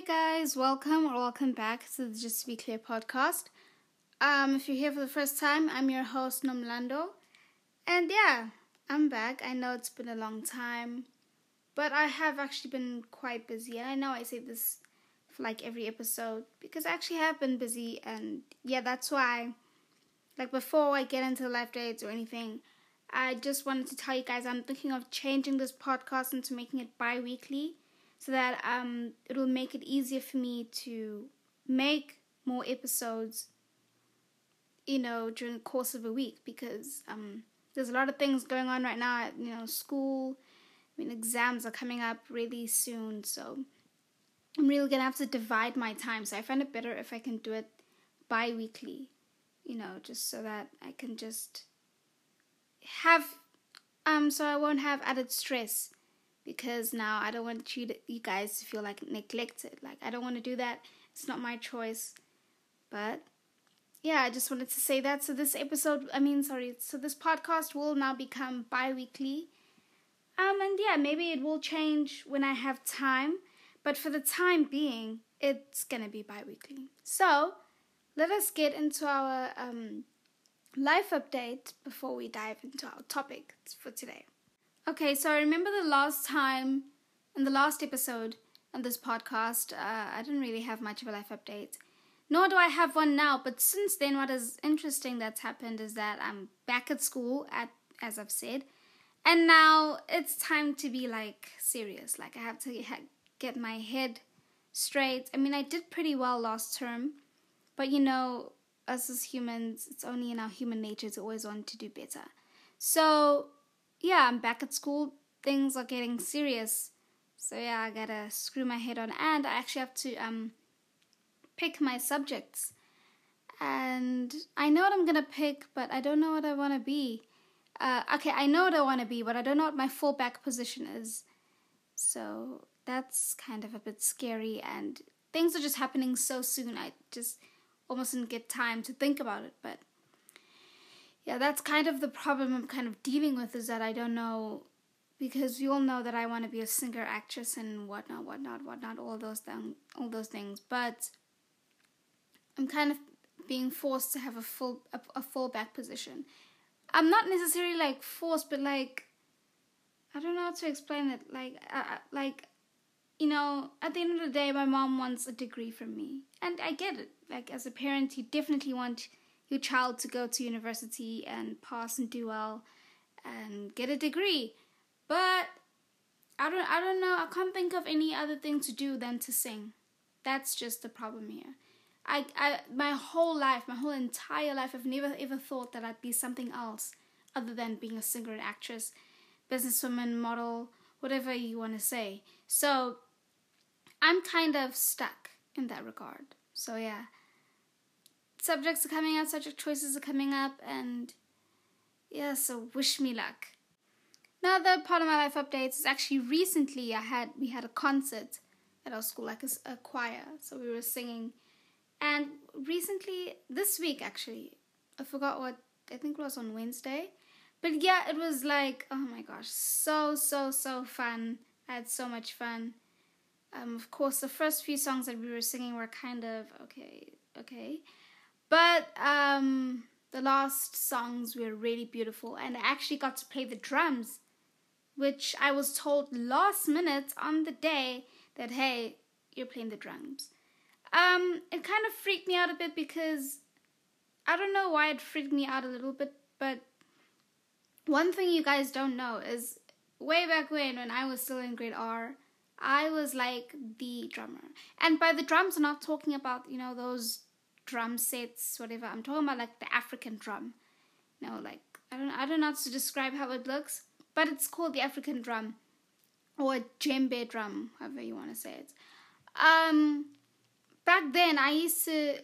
Hey guys, welcome or welcome back to the Just to Be Clear podcast. Um, if you're here for the first time, I'm your host Nomlando, and yeah, I'm back. I know it's been a long time, but I have actually been quite busy, and I know I say this for like every episode because I actually have been busy, and yeah, that's why. Like before I get into the life dates or anything, I just wanted to tell you guys I'm thinking of changing this podcast into making it bi-weekly so that um, it'll make it easier for me to make more episodes you know during the course of a week because um, there's a lot of things going on right now at you know school. I mean exams are coming up really soon so i'm really gonna have to divide my time. So i find it better if i can do it bi-weekly you know just so that i can just have um so i won't have added stress because now I don't want you to, you guys to feel like neglected. Like I don't want to do that. It's not my choice. But yeah, I just wanted to say that. So this episode, I mean, sorry, so this podcast will now become bi-weekly. Um and yeah, maybe it will change when I have time, but for the time being, it's going to be bi-weekly. So, let us get into our um life update before we dive into our topic for today. Okay, so I remember the last time in the last episode on this podcast, uh, I didn't really have much of a life update. Nor do I have one now, but since then, what is interesting that's happened is that I'm back at school, at as I've said, and now it's time to be like serious. Like I have to ha- get my head straight. I mean, I did pretty well last term, but you know, us as humans, it's only in our human nature to always want to do better. So yeah, I'm back at school. Things are getting serious. So yeah, I gotta screw my head on, and I actually have to um pick my subjects. And I know what I'm gonna pick, but I don't know what I want to be. Uh, okay, I know what I want to be, but I don't know what my fallback position is. So that's kind of a bit scary, and things are just happening so soon. I just almost didn't get time to think about it, but yeah, that's kind of the problem I'm kind of dealing with is that I don't know because you all know that I want to be a singer, actress, and whatnot, whatnot, whatnot, all those things, all those things. But I'm kind of being forced to have a full a, a fallback position. I'm not necessarily like forced, but like I don't know how to explain it. Like, uh, like you know, at the end of the day, my mom wants a degree from me, and I get it. Like as a parent, you definitely want your child to go to university and pass and do well and get a degree. But I don't I don't know, I can't think of any other thing to do than to sing. That's just the problem here. I, I my whole life, my whole entire life I've never ever thought that I'd be something else other than being a singer and actress, businesswoman, model, whatever you want to say. So I'm kind of stuck in that regard. So yeah subjects are coming up, subject choices are coming up, and yeah, so wish me luck. Now, the part of my life updates is actually recently I had we had a concert at our school, like a, a choir, so we were singing, and recently this week actually, I forgot what I think it was on Wednesday, but yeah, it was like oh my gosh, so so so fun. I had so much fun. Um, of course, the first few songs that we were singing were kind of okay, okay. But um, the last songs were really beautiful, and I actually got to play the drums, which I was told last minute on the day that hey, you're playing the drums. Um, it kind of freaked me out a bit because I don't know why it freaked me out a little bit, but one thing you guys don't know is way back when, when I was still in grade R, I was like the drummer. And by the drums, I'm not talking about, you know, those drum sets, whatever. I'm talking about like the African drum. You know, like I don't I don't know how to describe how it looks, but it's called the African drum or djembe drum, however you want to say it. Um, back then I used to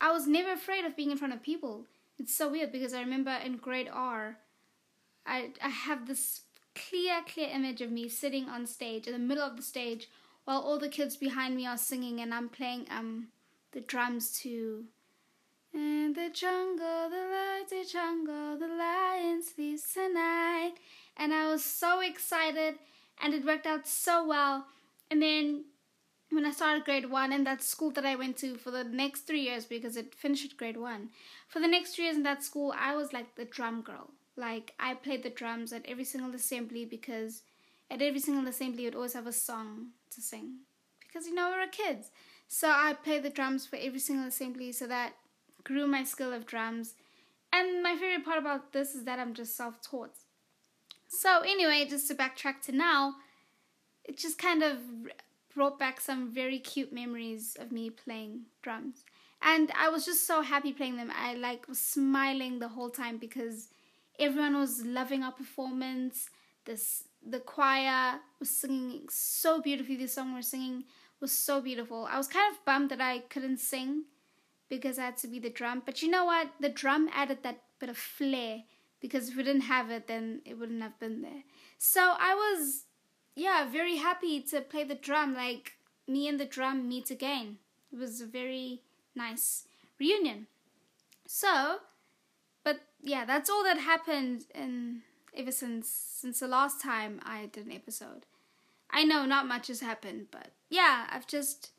I was never afraid of being in front of people. It's so weird because I remember in grade R, I I have this clear clear image of me sitting on stage in the middle of the stage while all the kids behind me are singing and I'm playing um the drums too. in the jungle, the the jungle, the lion sleeps tonight. And I was so excited, and it worked out so well. And then when I started grade one in that school that I went to for the next three years because it finished at grade one. For the next three years in that school, I was like the drum girl. Like I played the drums at every single assembly because at every single assembly you'd always have a song to sing because you know we were kids. So I played the drums for every single assembly so that grew my skill of drums. And my favorite part about this is that I'm just self-taught. So anyway, just to backtrack to now, it just kind of brought back some very cute memories of me playing drums. And I was just so happy playing them. I like was smiling the whole time because everyone was loving our performance. This the choir was singing so beautifully. The song we are singing was so beautiful. I was kind of bummed that I couldn't sing because I had to be the drum. But you know what? The drum added that bit of flair because if we didn't have it, then it wouldn't have been there. So I was yeah, very happy to play the drum. Like me and the drum meet again. It was a very nice reunion. So, but yeah, that's all that happened in ever since since the last time I did an episode. I know not much has happened, but yeah, I've just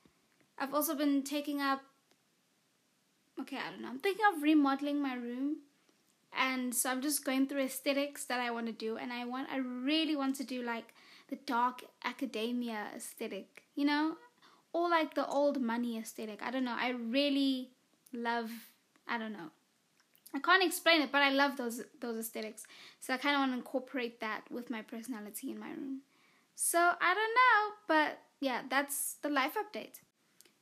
I've also been taking up okay, I don't know. I'm thinking of remodeling my room. And so I'm just going through aesthetics that I want to do and I want I really want to do like the dark academia aesthetic, you know? Or like the old money aesthetic. I don't know. I really love I don't know. I can't explain it, but I love those those aesthetics. So I kind of want to incorporate that with my personality in my room. So I don't know, but yeah, that's the life update.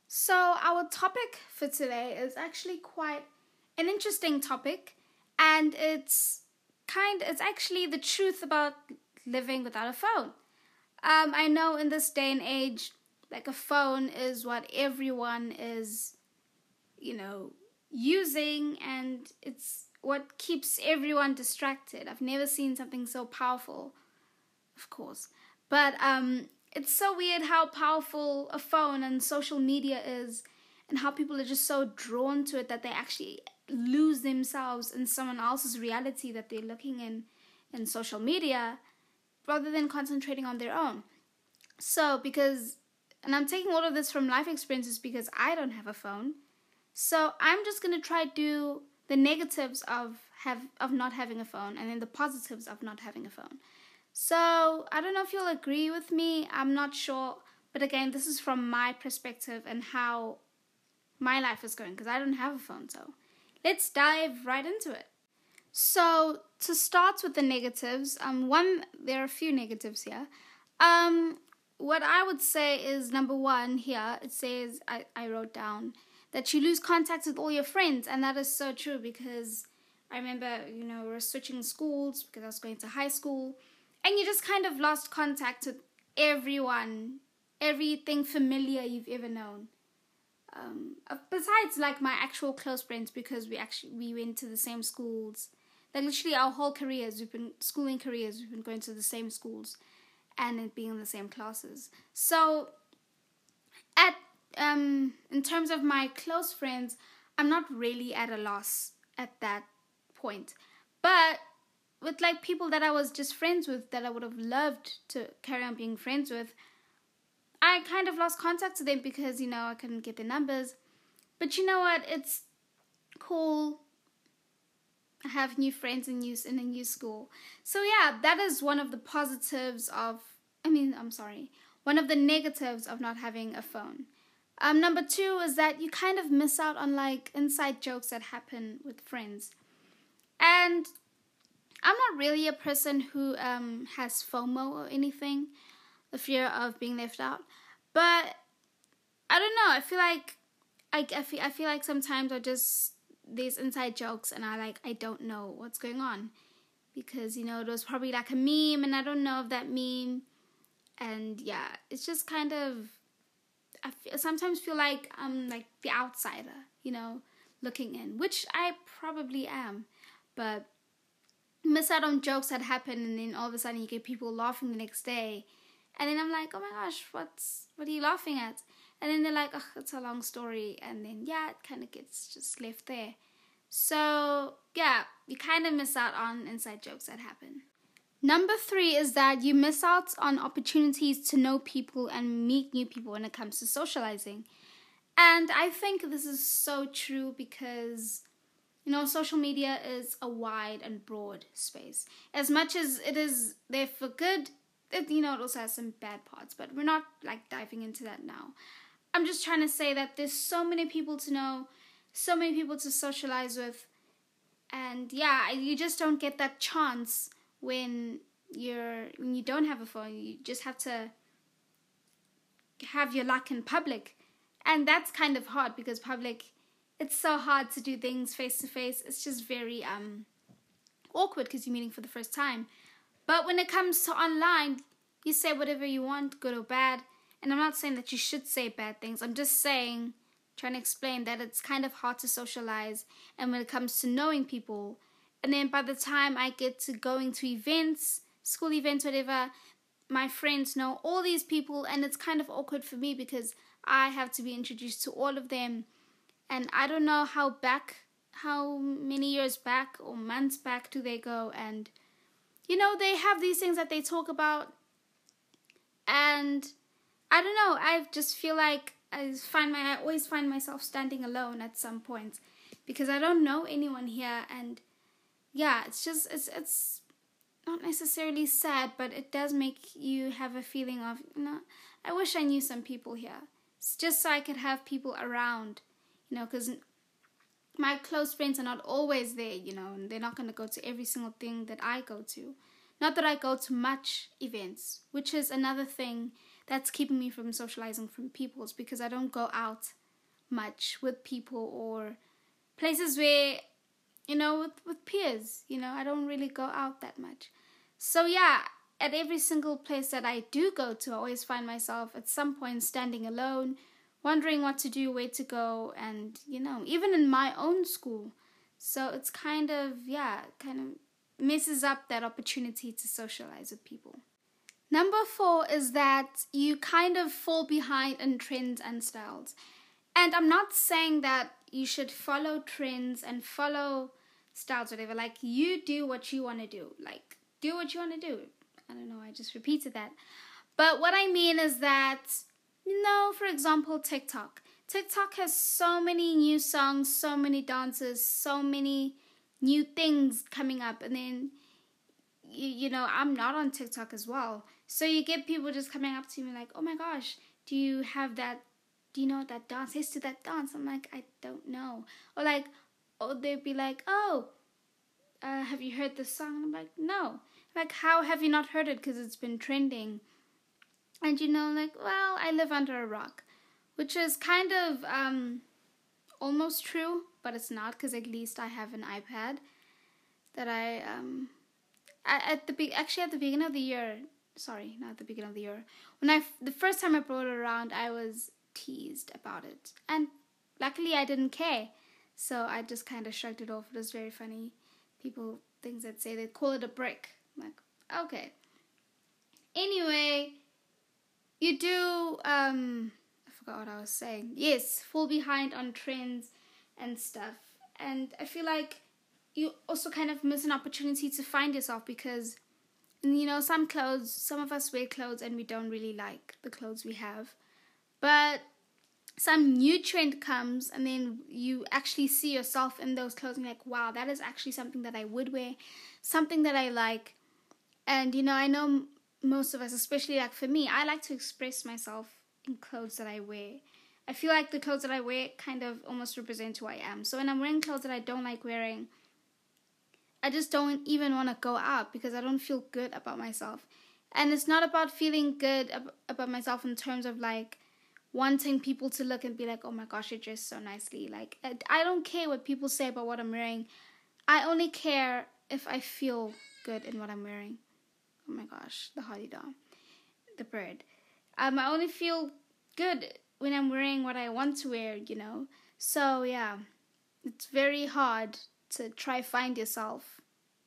So our topic for today is actually quite an interesting topic, and it's kind it's actually the truth about living without a phone. Um, I know in this day and age, like a phone is what everyone is, you know, using, and it's what keeps everyone distracted. I've never seen something so powerful, of course, but um, it's so weird how powerful a phone and social media is, and how people are just so drawn to it that they actually lose themselves in someone else's reality that they're looking in in social media rather than concentrating on their own. So, because, and I'm taking all of this from life experiences because I don't have a phone. So, I'm just going to try to do the negatives of have of not having a phone and then the positives of not having a phone. So, I don't know if you'll agree with me. I'm not sure, but again, this is from my perspective and how my life is going because I don't have a phone. So, let's dive right into it. So to start with the negatives, um, one there are a few negatives here. Um, what I would say is number one here. It says I I wrote down that you lose contact with all your friends, and that is so true because I remember you know we were switching schools because I was going to high school, and you just kind of lost contact with everyone, everything familiar you've ever known. Um, besides like my actual close friends because we actually we went to the same schools like literally our whole careers, we've been schooling careers, we've been going to the same schools and being in the same classes. So at um in terms of my close friends, I'm not really at a loss at that point. But with like people that I was just friends with that I would have loved to carry on being friends with, I kind of lost contact to them because, you know, I couldn't get their numbers. But you know what? It's cool I have new friends in new in a new school. So yeah, that is one of the positives of I mean, I'm sorry. One of the negatives of not having a phone. Um, number two is that you kind of miss out on like inside jokes that happen with friends. And I'm not really a person who um, has FOMO or anything, the fear of being left out. But I don't know. I feel like I, I feel I feel like sometimes I just these inside jokes and I like I don't know what's going on because you know it was probably like a meme and I don't know if that meme and yeah it's just kind of I feel, sometimes feel like I'm like the outsider you know looking in which I probably am but miss out on jokes that happen and then all of a sudden you get people laughing the next day and then I'm like oh my gosh what's what are you laughing at and then they're like, oh, it's a long story, and then yeah, it kind of gets just left there. So yeah, you kind of miss out on inside jokes that happen. Number three is that you miss out on opportunities to know people and meet new people when it comes to socializing. And I think this is so true because, you know, social media is a wide and broad space. As much as it is there for good, it, you know, it also has some bad parts, but we're not like diving into that now. I'm just trying to say that there's so many people to know, so many people to socialize with, and yeah, you just don't get that chance when you're when you don't have a phone. You just have to have your luck in public, and that's kind of hard because public, it's so hard to do things face to face. It's just very um awkward because you're meeting for the first time. But when it comes to online, you say whatever you want, good or bad. And I'm not saying that you should say bad things. I'm just saying, trying to explain that it's kind of hard to socialize. And when it comes to knowing people, and then by the time I get to going to events, school events, whatever, my friends know all these people, and it's kind of awkward for me because I have to be introduced to all of them. And I don't know how back, how many years back or months back do they go. And, you know, they have these things that they talk about. And I don't know. I just feel like I find my I always find myself standing alone at some points because I don't know anyone here and yeah, it's just it's it's not necessarily sad, but it does make you have a feeling of you know, I wish I knew some people here. It's just so I could have people around, you know, because my close friends are not always there, you know, and they're not going to go to every single thing that I go to. Not that I go to much events, which is another thing that's keeping me from socializing from people's because I don't go out much with people or places where you know with with peers you know I don't really go out that much so yeah at every single place that I do go to I always find myself at some point standing alone wondering what to do where to go and you know even in my own school so it's kind of yeah kind of messes up that opportunity to socialize with people Number four is that you kind of fall behind in trends and styles. And I'm not saying that you should follow trends and follow styles, whatever. Like, you do what you want to do. Like, do what you want to do. I don't know, I just repeated that. But what I mean is that, you know, for example, TikTok. TikTok has so many new songs, so many dances, so many new things coming up. And then, you, you know, I'm not on TikTok as well. So you get people just coming up to me like, "Oh my gosh, do you have that? Do you know that dance? Yes, to that dance." I'm like, "I don't know." Or like, oh, they'd be like, "Oh, uh, have you heard this song?" I'm like, "No." Like, how have you not heard it? Because it's been trending. And you know, like, well, I live under a rock, which is kind of um, almost true, but it's not because at least I have an iPad that I um, at the be- actually at the beginning of the year sorry, not at the beginning of the year. When I the first time I brought it around, I was teased about it, and luckily I didn't care, so I just kind of shrugged it off. It was very funny. People things that say they call it a brick. I'm like okay. Anyway, you do um I forgot what I was saying. Yes, fall behind on trends and stuff, and I feel like you also kind of miss an opportunity to find yourself because you know, some clothes, some of us wear clothes and we don't really like the clothes we have. But some new trend comes and then you actually see yourself in those clothes and like, wow, that is actually something that I would wear, something that I like. And you know, I know most of us, especially like for me, I like to express myself in clothes that I wear. I feel like the clothes that I wear kind of almost represent who I am. So when I'm wearing clothes that I don't like wearing, I just don't even want to go out because I don't feel good about myself. And it's not about feeling good ab- about myself in terms of like wanting people to look and be like, oh my gosh, you're dressed so nicely. Like, I don't care what people say about what I'm wearing. I only care if I feel good in what I'm wearing. Oh my gosh, the dog, the bird. Um, I only feel good when I'm wearing what I want to wear, you know. So yeah, it's very hard to try find yourself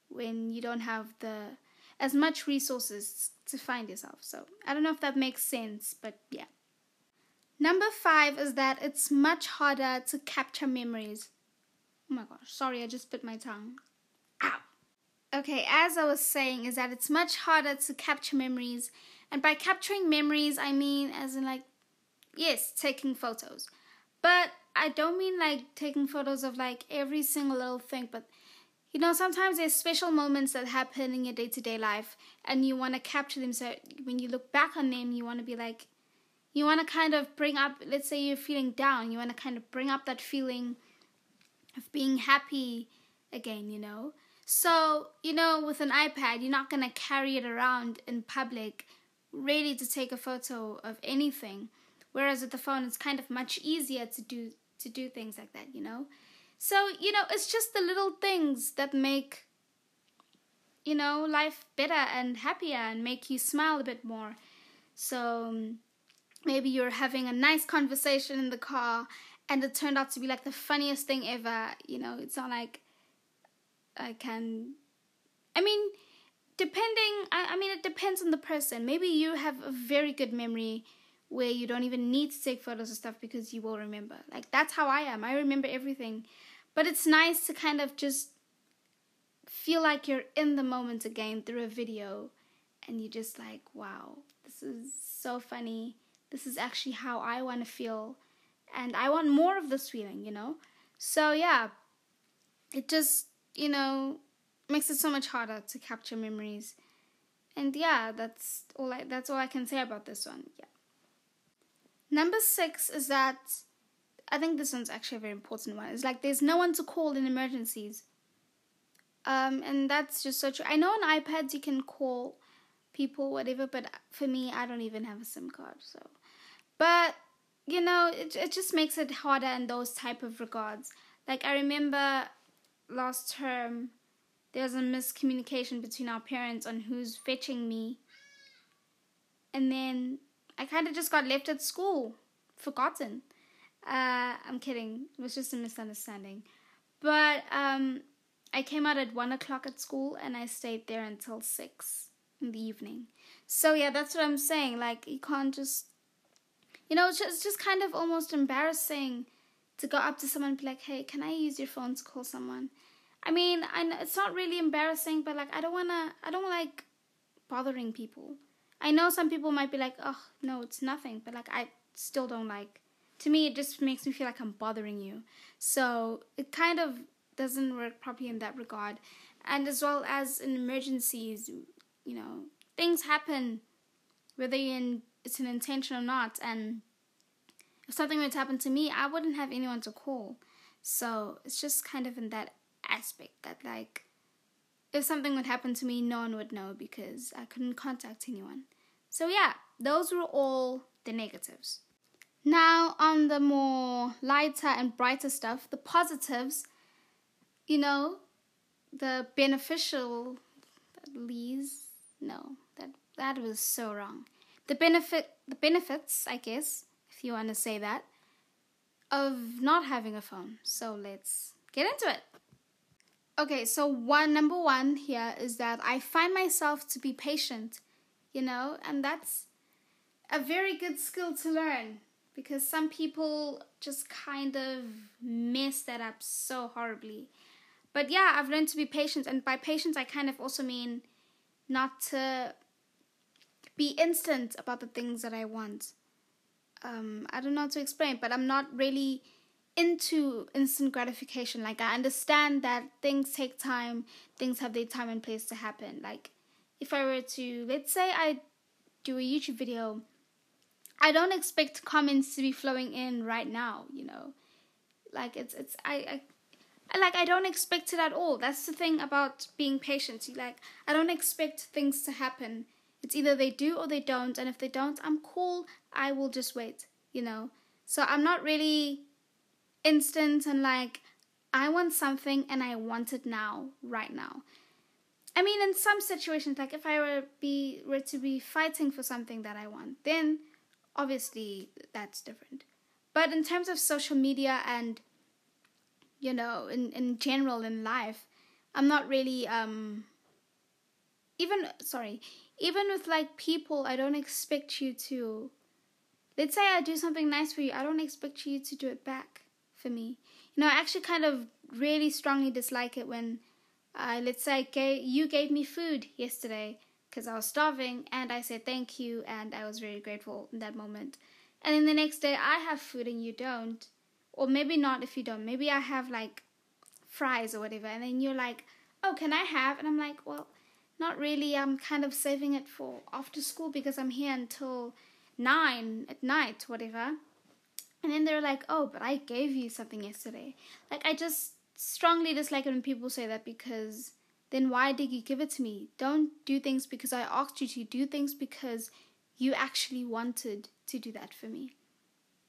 when you don't have the as much resources to find yourself. So I don't know if that makes sense, but yeah. Number five is that it's much harder to capture memories. Oh my gosh, sorry, I just bit my tongue. Okay, as I was saying, is that it's much harder to capture memories. And by capturing memories, I mean as in like, yes, taking photos. But I don't mean like taking photos of like every single little thing, but you know, sometimes there's special moments that happen in your day to day life and you want to capture them. So when you look back on them, you want to be like, you want to kind of bring up, let's say you're feeling down, you want to kind of bring up that feeling of being happy again, you know? So, you know, with an iPad, you're not going to carry it around in public ready to take a photo of anything. Whereas with the phone, it's kind of much easier to do to do things like that, you know? So, you know, it's just the little things that make you know, life better and happier and make you smile a bit more. So, um, maybe you're having a nice conversation in the car and it turned out to be like the funniest thing ever, you know, it's not like I can. I mean, depending. I, I mean, it depends on the person. Maybe you have a very good memory where you don't even need to take photos of stuff because you will remember. Like that's how I am. I remember everything. But it's nice to kind of just feel like you're in the moment again through a video and you're just like, wow, this is so funny. This is actually how I want to feel. And I want more of this feeling, you know? So, yeah, it just you know, makes it so much harder to capture memories. And yeah, that's all I that's all I can say about this one. Yeah. Number 6 is that I think this one's actually a very important one. It's like there's no one to call in emergencies. Um, and that's just so true. I know on iPads you can call people, whatever, but for me, I don't even have a SIM card. So, but you know, it it just makes it harder in those type of regards. Like I remember last term, there was a miscommunication between our parents on who's fetching me. And then I kind of just got left at school, forgotten. Uh, I'm kidding. It was just a misunderstanding. But um, I came out at one o'clock at school and I stayed there until six in the evening. So yeah, that's what I'm saying. Like you can't just, you know, it's just, it's just kind of almost embarrassing to go up to someone and be like, "Hey, can I use your phone to call someone?" I mean, I know it's not really embarrassing, but like I don't wanna, I don't like bothering people. I know some people might be like, "Oh, no, it's nothing," but like I still don't like. To me, it just makes me feel like I'm bothering you. So it kind of doesn't work properly in that regard. And as well as in emergencies, you know, things happen, whether in, it's an intention or not, and if something were to happen to me, I wouldn't have anyone to call. So it's just kind of in that aspect that, like, if something would happen to me, no one would know because I couldn't contact anyone. So, yeah, those were all the negatives. Now, on the more lighter and brighter stuff, the positives, you know, the beneficial leads, no, that that was so wrong. The benefit, the benefits, I guess, you want to say that, of not having a phone. So let's get into it. Okay, so one number one here is that I find myself to be patient, you know, and that's a very good skill to learn because some people just kind of mess that up so horribly. But yeah, I've learned to be patient, and by patience, I kind of also mean not to be instant about the things that I want um, I don't know how to explain, but I'm not really into instant gratification. Like I understand that things take time, things have their time and place to happen. Like if I were to let's say I do a YouTube video, I don't expect comments to be flowing in right now, you know. Like it's it's I, I like I don't expect it at all. That's the thing about being patient. You like I don't expect things to happen it's either they do or they don't, and if they don't, I'm cool. I will just wait, you know. So I'm not really instant and like I want something and I want it now, right now. I mean, in some situations, like if I were be were to be fighting for something that I want, then obviously that's different. But in terms of social media and you know, in in general in life, I'm not really um even sorry, even with like people, I don't expect you to. Let's say I do something nice for you, I don't expect you to do it back for me. You know, I actually kind of really strongly dislike it when Uh, let's say gave, you gave me food yesterday because I was starving, and I said thank you, and I was very grateful in that moment. And then the next day I have food and you don't, or maybe not if you don't. Maybe I have like fries or whatever, and then you're like, oh, can I have? And I'm like, well, not really. I'm kind of saving it for after school because I'm here until nine at night, whatever. And then they're like, oh, but I gave you something yesterday. Like, I just strongly dislike it when people say that because then why did you give it to me? Don't do things because I asked you to. Do things because you actually wanted to do that for me.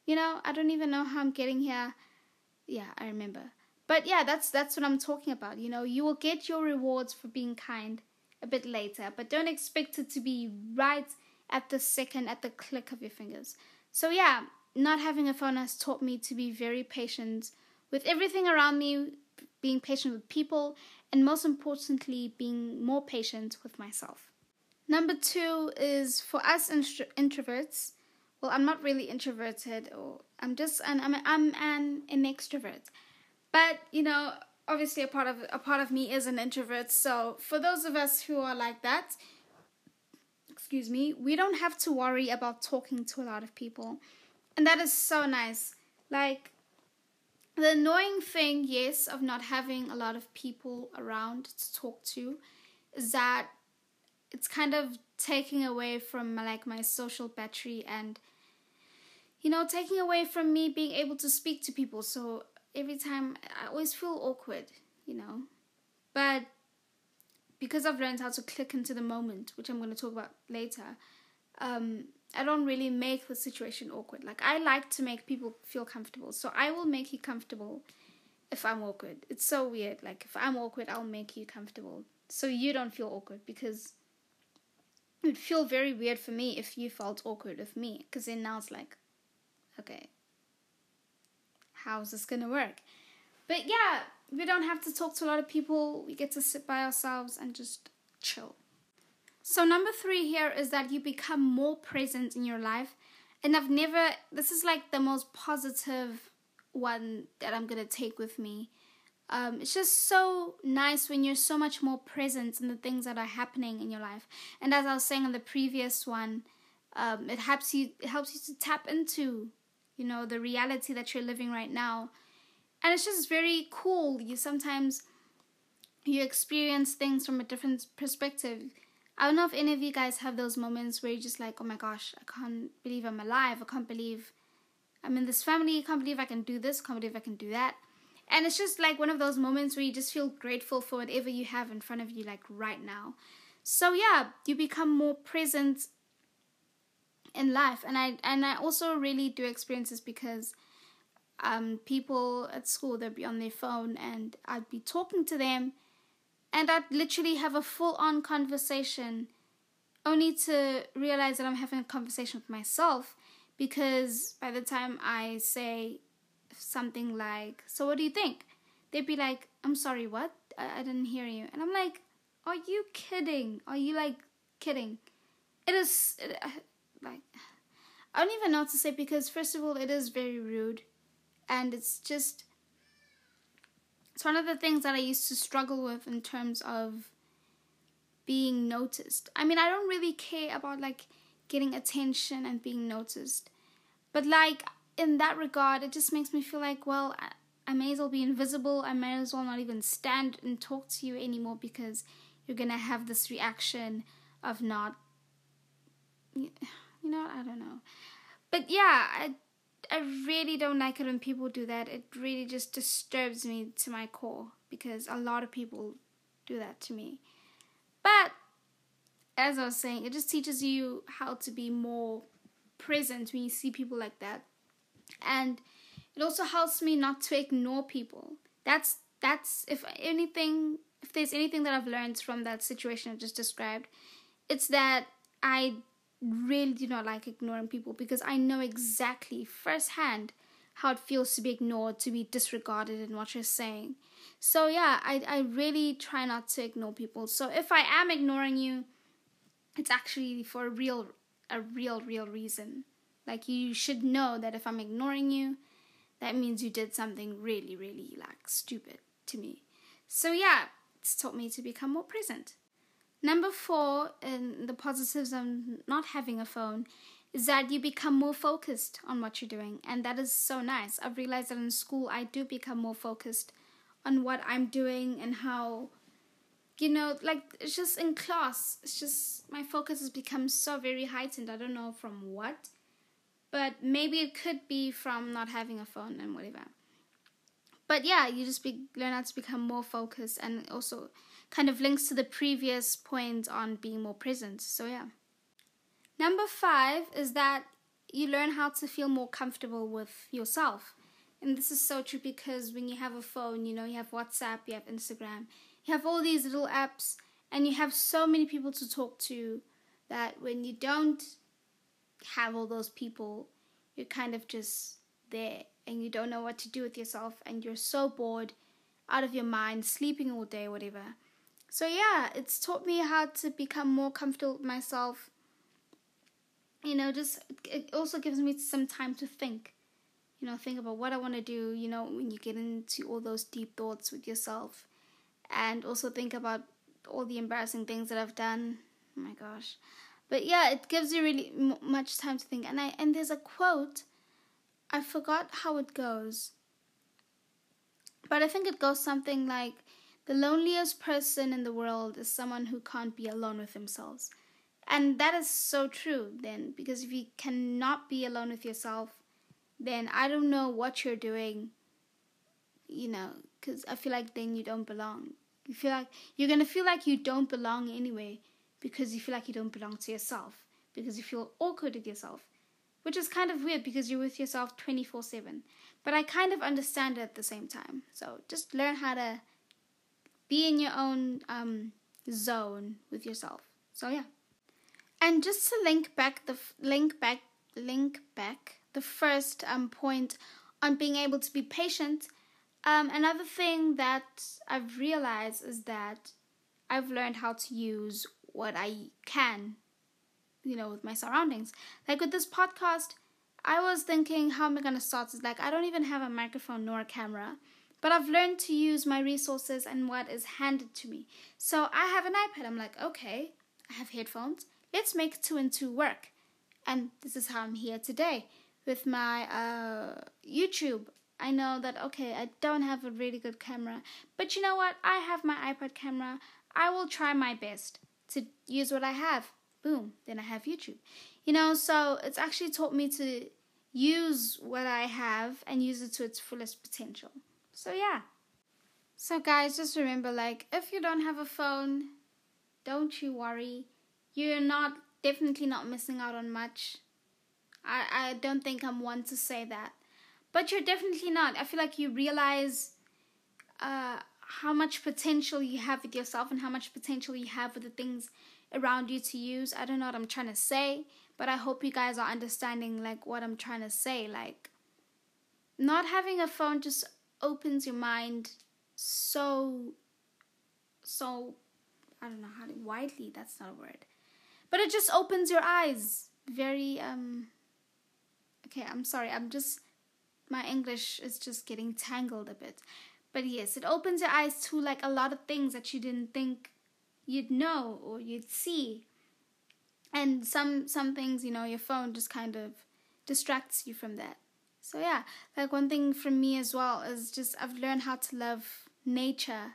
You know, I don't even know how I'm getting here. Yeah, I remember. But yeah, that's that's what I'm talking about. You know, you will get your rewards for being kind a bit later, but don't expect it to be right at the second, at the click of your fingers. So yeah, not having a phone has taught me to be very patient with everything around me, being patient with people, and most importantly, being more patient with myself. Number two is for us intro- introverts. Well, I'm not really introverted, or I'm just an I'm, I'm an, an extrovert. But you know, obviously, a part of a part of me is an introvert. So for those of us who are like that, excuse me, we don't have to worry about talking to a lot of people, and that is so nice. Like the annoying thing, yes, of not having a lot of people around to talk to, is that it's kind of taking away from like my social battery and you know taking away from me being able to speak to people. So every time i always feel awkward you know? But because i've learned how to click into the moment which i'm going to talk about later um, i don't really make the situation awkward. Like i like to make people feel comfortable so i will make you comfortable if i'm awkward. It's so weird. Like if i'm awkward i'll make you comfortable so you don't feel awkward because it would feel very weird for me if you felt awkward with me because then now it's like okay how's this gonna work? But yeah we don't have to talk to a lot of people we get to sit by ourselves and just chill so number three here is that you become more present in your life and i've never this is like the most positive one that i'm gonna take with me um, it's just so nice when you're so much more present in the things that are happening in your life. And as I was saying in the previous one, um, it helps you it helps you to tap into, you know, the reality that you're living right now. And it's just very cool. You sometimes you experience things from a different perspective. I don't know if any of you guys have those moments where you're just like, oh my gosh, I can't believe I'm alive. I can't believe I'm in this family. I can't believe I can do this. I can't believe I can do that and it's just like one of those moments where you just feel grateful for whatever you have in front of you like right now so yeah you become more present in life and i and i also really do experience this because um people at school they'd be on their phone and i'd be talking to them and i'd literally have a full on conversation only to realize that i'm having a conversation with myself because by the time i say something like, So what do you think? They'd be like, I'm sorry, what? I, I didn't hear you. And I'm like, Are you kidding? Are you like kidding? It is it, uh, like, I don't even know what to say because, first of all, it is very rude. And it's just, it's one of the things that I used to struggle with in terms of being noticed. I mean, I don't really care about like getting attention and being noticed. But like in that regard, it just makes me feel like, well, I, may as well be invisible. I may as well not even stand and talk to you anymore because you're gonna have this reaction of not, you know, I don't know. But yeah, I, I really don't like it when people do that. It really just disturbs me to my core because a lot of people do that to me. But as I was saying, it just teaches you how to be more present when you see people like that and it also helps me not to ignore people that's that's if anything if there's anything that i've learned from that situation i just described it's that i really do not like ignoring people because i know exactly firsthand how it feels to be ignored to be disregarded in what you're saying so yeah i, I really try not to ignore people so if i am ignoring you it's actually for a real a real real reason like you should know that if I'm ignoring you, that means you did something really, really like stupid to me. So yeah, it's taught me to become more present. Number four, in the positives of not having a phone, is that you become more focused on what you're doing. And that is so nice. I've realized that in school, I do become more focused on what I'm doing and how, you know, like it's just in class, it's just my focus has become so very heightened. I don't know from what, but maybe it could be from not having a phone and whatever. But yeah, you just be, learn how to become more focused and also kind of links to the previous point on being more present. So yeah. Number five is that you learn how to feel more comfortable with yourself. And this is so true because when you have a phone, you know, you have WhatsApp, you have Instagram, you have all these little apps, and you have so many people to talk to that when you don't have all those people, you're kind of just there and you don't know what to do with yourself and you're so bored, out of your mind, sleeping all day, whatever. So, yeah, it's taught me how to become more comfortable with myself. You know, just it also gives me some time to think. You know, think about what I want to do, you know, when you get into all those deep thoughts with yourself. And also think about all the embarrassing things that I've done. Oh my gosh. But yeah, it gives you really m- much time to think. And I and there's a quote I forgot how it goes. But I think it goes something like the loneliest person in the world is someone who can't be alone with themselves. And that is so true then, because if you cannot be alone with yourself, then I don't know what you're doing, you know, because I feel like then you don't belong. You feel like you're going to feel like you don't belong anyway because you feel like you don't belong to yourself, because you feel awkward with yourself, which is kind of weird because you're with yourself 24 7. But I kind of understand it at the same time. So just learn how to be in your own um, zone with yourself. So yeah. And just to link back the link back link back the first um, point on being able to be patient. Um, another thing that I've realized is that I've learned how to use what I can, you know, with my surroundings. Like with this podcast, I was thinking, how am I going to start? It's like I don't even have a microphone nor a camera. But I've learned to use my resources and what is handed to me. So I have an iPad. I'm like, okay, I have headphones. Let's make two and two work. And this is how I'm here today with my uh, YouTube. I know that, okay, I don't have a really good camera. But you know what? I have my iPad camera. I will try my best to use what I have. Boom, then I have YouTube. You know, so it's actually taught me to use what I have and use it to its fullest potential. So, yeah. So, guys, just remember like, if you don't have a phone, don't you worry. You're not, definitely not missing out on much. I, I don't think I'm one to say that. But you're definitely not. I feel like you realize uh, how much potential you have with yourself and how much potential you have with the things around you to use. I don't know what I'm trying to say, but I hope you guys are understanding like what I'm trying to say. Like, not having a phone just opens your mind so so I don't know how to widely that's not a word. But it just opens your eyes very um okay, I'm sorry. I'm just my English is just getting tangled a bit. But yes, it opens your eyes to like a lot of things that you didn't think you'd know or you'd see. And some some things, you know, your phone just kind of distracts you from that. So yeah, like one thing from me as well is just I've learned how to love nature.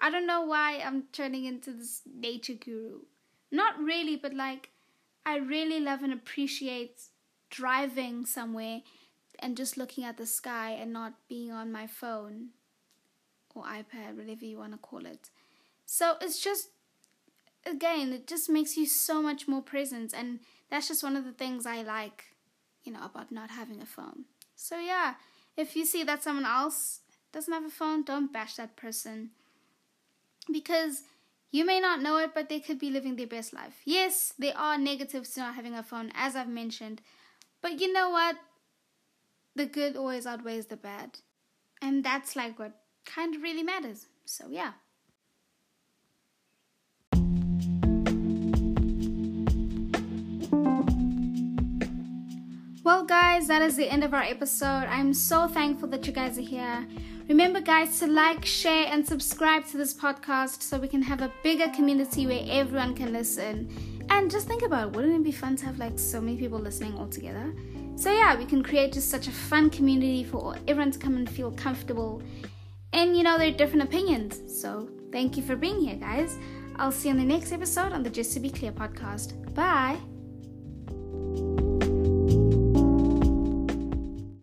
I don't know why I'm turning into this nature guru. Not really, but like I really love and appreciate driving somewhere and just looking at the sky and not being on my phone or iPad, whatever you want to call it. So it's just again, it just makes you so much more present and that's just one of the things I like, you know, about not having a phone. So yeah, if you see that someone else doesn't have a phone, don't bash that person. Because you may not know it, but they could be living their best life. Yes, there are negatives to not having a phone, as I've mentioned. But you know what? The good always outweighs the bad. And that's like what kind of really matters. So yeah. Well, guys, that is the end of our episode. I'm so thankful that you guys are here. Remember, guys, to like, share, and subscribe to this podcast so we can have a bigger community where everyone can listen. And just think about it, wouldn't it be fun to have like so many people listening all together? So, yeah, we can create just such a fun community for everyone to come and feel comfortable. And you know, there are different opinions. So, thank you for being here, guys. I'll see you on the next episode on the Just to Be Clear podcast. Bye.